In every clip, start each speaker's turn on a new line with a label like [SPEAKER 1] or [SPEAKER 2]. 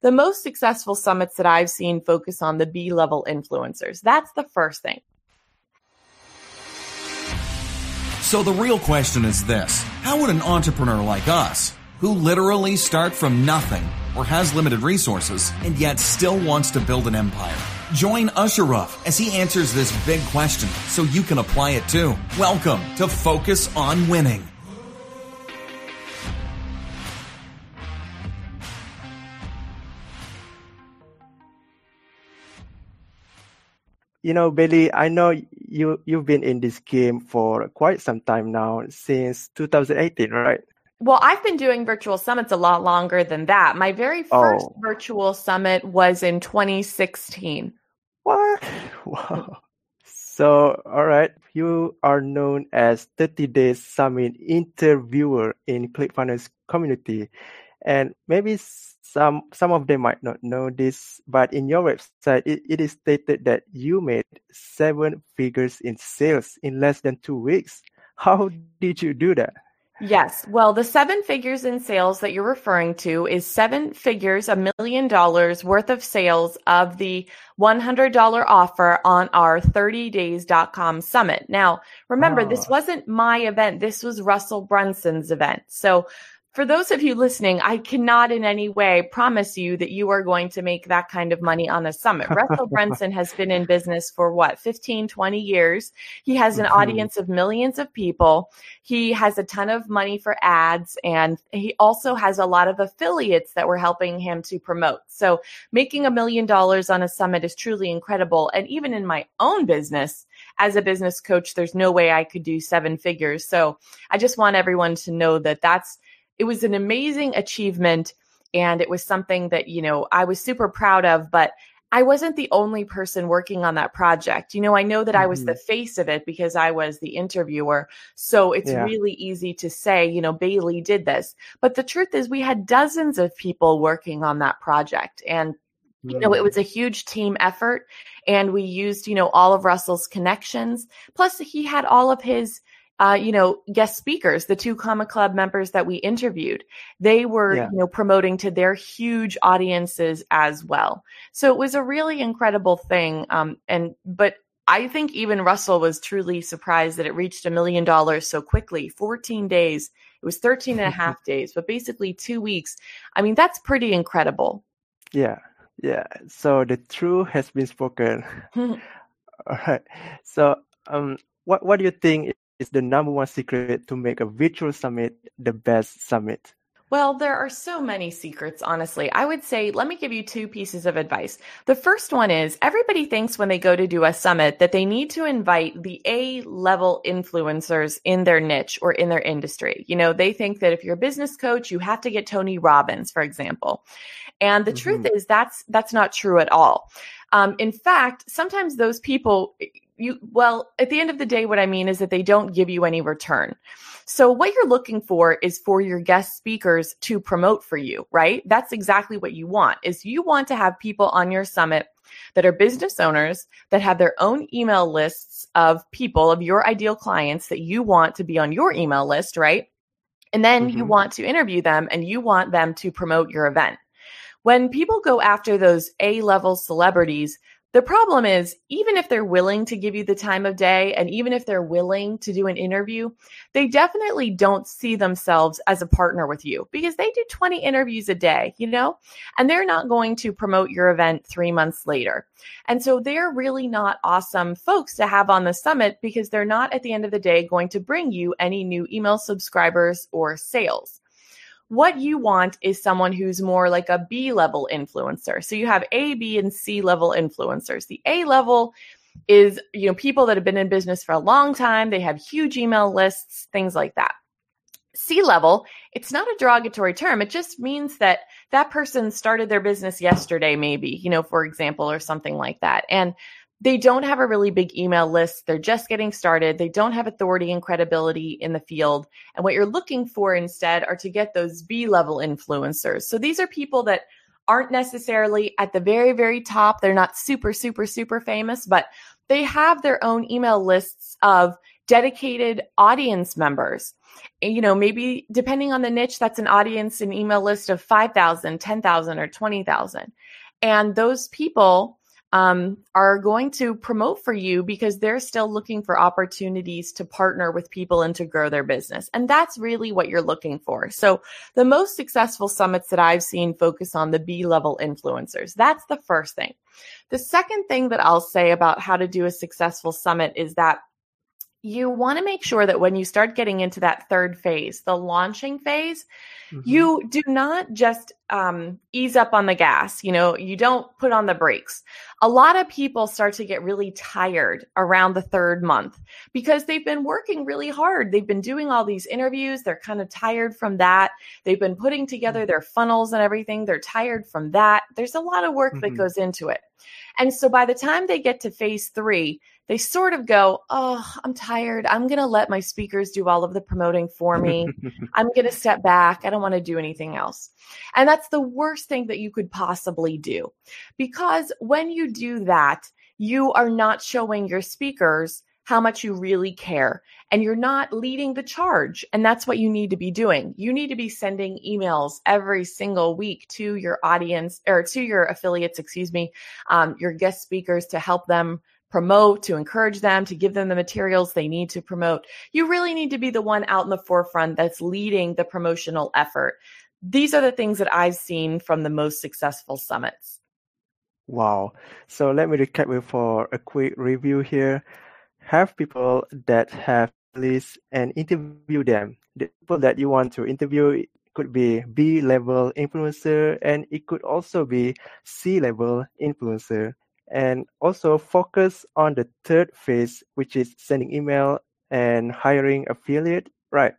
[SPEAKER 1] the most successful summits that I've seen focus on the B level influencers. That's the first thing.
[SPEAKER 2] So the real question is this How would an entrepreneur like us, who literally start from nothing or has limited resources and yet still wants to build an empire, join Usheruff as he answers this big question so you can apply it too? Welcome to Focus on Winning.
[SPEAKER 3] You know, Bailey, I know you you've been in this game for quite some time now, since 2018, right?
[SPEAKER 1] Well, I've been doing virtual summits a lot longer than that. My very first oh. virtual summit was in 2016.
[SPEAKER 3] What? Wow. So, all right, you are known as 30 Days Summit interviewer in ClickFunnels community, and maybe some some of them might not know this, but in your website, it, it is stated that you made seven figures in sales in less than two weeks. How did you do that?
[SPEAKER 1] Yes. Well, the seven figures in sales that you're referring to is seven figures, a million dollars worth of sales of the $100 offer on our 30days.com summit. Now, remember, oh. this ah. wasn't my event. This was Russell Brunson's event. So for those of you listening, I cannot in any way promise you that you are going to make that kind of money on a summit. Russell Brunson has been in business for what, 15, 20 years. He has an mm-hmm. audience of millions of people. He has a ton of money for ads and he also has a lot of affiliates that were helping him to promote. So making a million dollars on a summit is truly incredible. And even in my own business, as a business coach, there's no way I could do seven figures. So I just want everyone to know that that's it was an amazing achievement and it was something that you know I was super proud of but I wasn't the only person working on that project. You know, I know that mm-hmm. I was the mm-hmm. face of it because I was the interviewer. So it's yeah. really easy to say, you know, Bailey did this. But the truth is, we had dozens of people working on that project. And, you know, it mm. was a huge team effort. And we used, you know, all of Russell's connections. Plus, he had all of his uh, you know, guest speakers, the two Comma Club members that we interviewed, they were, yeah. you know, promoting to their huge audiences as well. So it was a really incredible thing. Um, and, but I think even Russell was truly surprised that it reached a million dollars so quickly 14 days. It was 13 and a half days, but basically two weeks. I mean, that's pretty incredible.
[SPEAKER 3] Yeah. Yeah. So the truth has been spoken. All right. So, um, what, what do you think is the number one secret to make a virtual summit the best summit?
[SPEAKER 1] Well, there are so many secrets, honestly. I would say, let me give you two pieces of advice. The first one is everybody thinks when they go to do a summit that they need to invite the A level influencers in their niche or in their industry. You know, they think that if you're a business coach, you have to get Tony Robbins, for example. And the mm-hmm. truth is that's, that's not true at all. Um, in fact, sometimes those people, you well at the end of the day what i mean is that they don't give you any return. So what you're looking for is for your guest speakers to promote for you right? That's exactly what you want is you want to have people on your summit that are business owners that have their own email lists of people of your ideal clients that you want to be on your email list right? And then mm-hmm. you want to interview them and you want them to promote your event. When people go after those A level celebrities, the problem is, even if they're willing to give you the time of day and even if they're willing to do an interview, they definitely don't see themselves as a partner with you because they do 20 interviews a day, you know, and they're not going to promote your event three months later. And so they're really not awesome folks to have on the summit because they're not at the end of the day going to bring you any new email subscribers or sales. What you want is someone who's more like a B level influencer. So you have A, B, and C level influencers. The A level is, you know, people that have been in business for a long time, they have huge email lists, things like that. C level, it's not a derogatory term. It just means that that person started their business yesterday, maybe, you know, for example, or something like that. And they don't have a really big email list. They're just getting started. They don't have authority and credibility in the field. And what you're looking for instead are to get those B level influencers. So these are people that aren't necessarily at the very, very top. They're not super, super, super famous, but they have their own email lists of dedicated audience members. You know, maybe depending on the niche, that's an audience, an email list of 5,000, 10,000, or 20,000. And those people um, are going to promote for you because they're still looking for opportunities to partner with people and to grow their business. And that's really what you're looking for. So the most successful summits that I've seen focus on the B level influencers. That's the first thing. The second thing that I'll say about how to do a successful summit is that you want to make sure that when you start getting into that third phase, the launching phase, mm-hmm. you do not just um, ease up on the gas. You know, you don't put on the brakes. A lot of people start to get really tired around the third month because they've been working really hard. They've been doing all these interviews. They're kind of tired from that. They've been putting together mm-hmm. their funnels and everything. They're tired from that. There's a lot of work mm-hmm. that goes into it. And so by the time they get to phase three, they sort of go, Oh, I'm tired. I'm going to let my speakers do all of the promoting for me. I'm going to step back. I don't want to do anything else. And that's the worst thing that you could possibly do. Because when you do that, you are not showing your speakers how much you really care and you're not leading the charge. And that's what you need to be doing. You need to be sending emails every single week to your audience or to your affiliates, excuse me, um, your guest speakers to help them promote, to encourage them, to give them the materials they need to promote. You really need to be the one out in the forefront that's leading the promotional effort. These are the things that I've seen from the most successful summits.
[SPEAKER 3] Wow. So let me recap for a quick review here. Have people that have lists and interview them. The people that you want to interview could be B level influencer and it could also be C level influencer and also focus on the third phase, which is sending email and hiring affiliate. Right.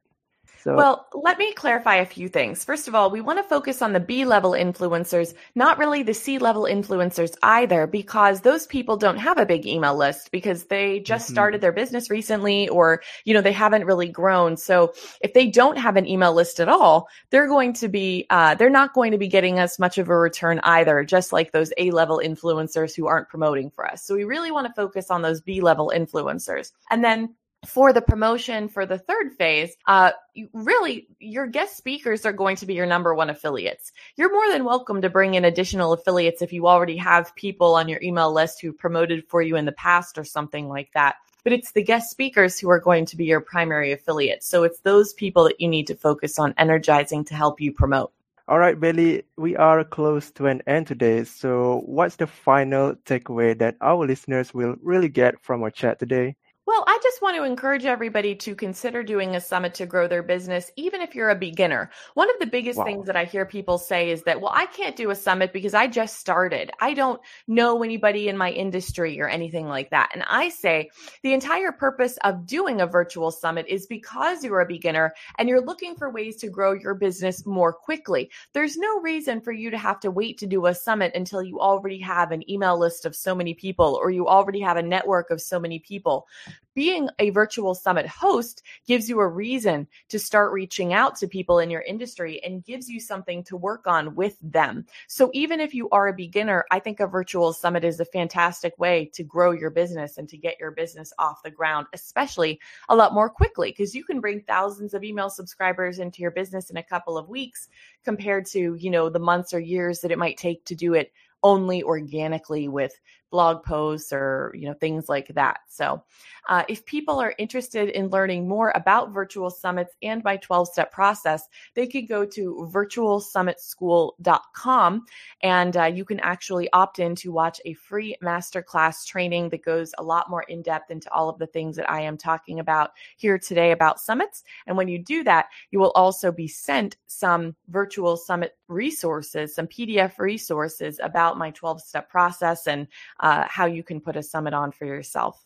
[SPEAKER 1] So, well, let me clarify a few things. First of all, we want to focus on the B level influencers, not really the C level influencers either, because those people don't have a big email list because they just mm-hmm. started their business recently or, you know, they haven't really grown. So if they don't have an email list at all, they're going to be, uh, they're not going to be getting as much of a return either, just like those A level influencers who aren't promoting for us. So we really want to focus on those B level influencers. And then for the promotion for the third phase, uh, really your guest speakers are going to be your number one affiliates. You're more than welcome to bring in additional affiliates if you already have people on your email list who promoted for you in the past or something like that. But it's the guest speakers who are going to be your primary affiliates. So it's those people that you need to focus on energizing to help you promote.
[SPEAKER 3] All right, Bailey, we are close to an end today. So, what's the final takeaway that our listeners will really get from our chat today?
[SPEAKER 1] Well, I just want to encourage everybody to consider doing a summit to grow their business, even if you're a beginner. One of the biggest wow. things that I hear people say is that, well, I can't do a summit because I just started. I don't know anybody in my industry or anything like that. And I say the entire purpose of doing a virtual summit is because you're a beginner and you're looking for ways to grow your business more quickly. There's no reason for you to have to wait to do a summit until you already have an email list of so many people or you already have a network of so many people being a virtual summit host gives you a reason to start reaching out to people in your industry and gives you something to work on with them. So even if you are a beginner, I think a virtual summit is a fantastic way to grow your business and to get your business off the ground, especially a lot more quickly because you can bring thousands of email subscribers into your business in a couple of weeks compared to, you know, the months or years that it might take to do it only organically with blog posts or you know things like that. So uh, if people are interested in learning more about virtual summits and my 12 step process they can go to virtualsummitschool.com and uh, you can actually opt in to watch a free masterclass training that goes a lot more in depth into all of the things that i am talking about here today about summits. And when you do that you will also be sent some virtual summit resources some pdf resources about my 12 step process and uh, how you can put a summit on for yourself.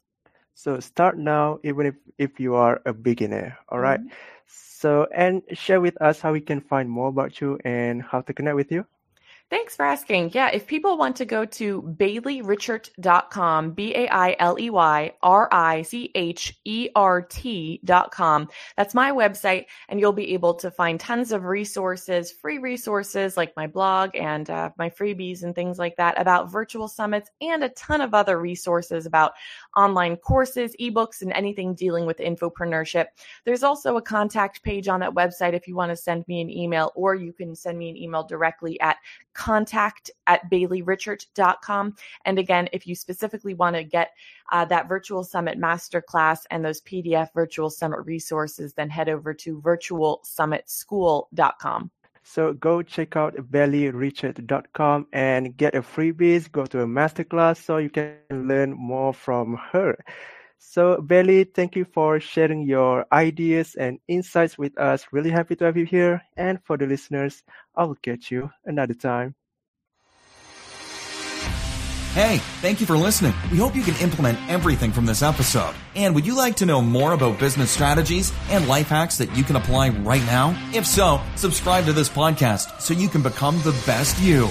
[SPEAKER 3] So start now, even if, if you are a beginner. All right? mm-hmm. So, and share with us how we can find more about you and how to connect with you.
[SPEAKER 1] Thanks for asking. Yeah, if people want to go to baileyrichert.com, B A I L E Y R I C H E R T.com, that's my website, and you'll be able to find tons of resources, free resources like my blog and uh, my freebies and things like that about virtual summits, and a ton of other resources about online courses, ebooks, and anything dealing with infopreneurship. There's also a contact page on that website if you want to send me an email, or you can send me an email directly at contact at baileyrichert.com. And again, if you specifically want to get uh, that virtual summit masterclass and those PDF virtual summit resources, then head over to virtualsummitschool.com.
[SPEAKER 3] So go check out baileyrichert.com and get a freebies, go to a masterclass so you can learn more from her. So, Bailey, thank you for sharing your ideas and insights with us. Really happy to have you here. And for the listeners, I will catch you another time.
[SPEAKER 2] Hey, thank you for listening. We hope you can implement everything from this episode. And would you like to know more about business strategies and life hacks that you can apply right now? If so, subscribe to this podcast so you can become the best you.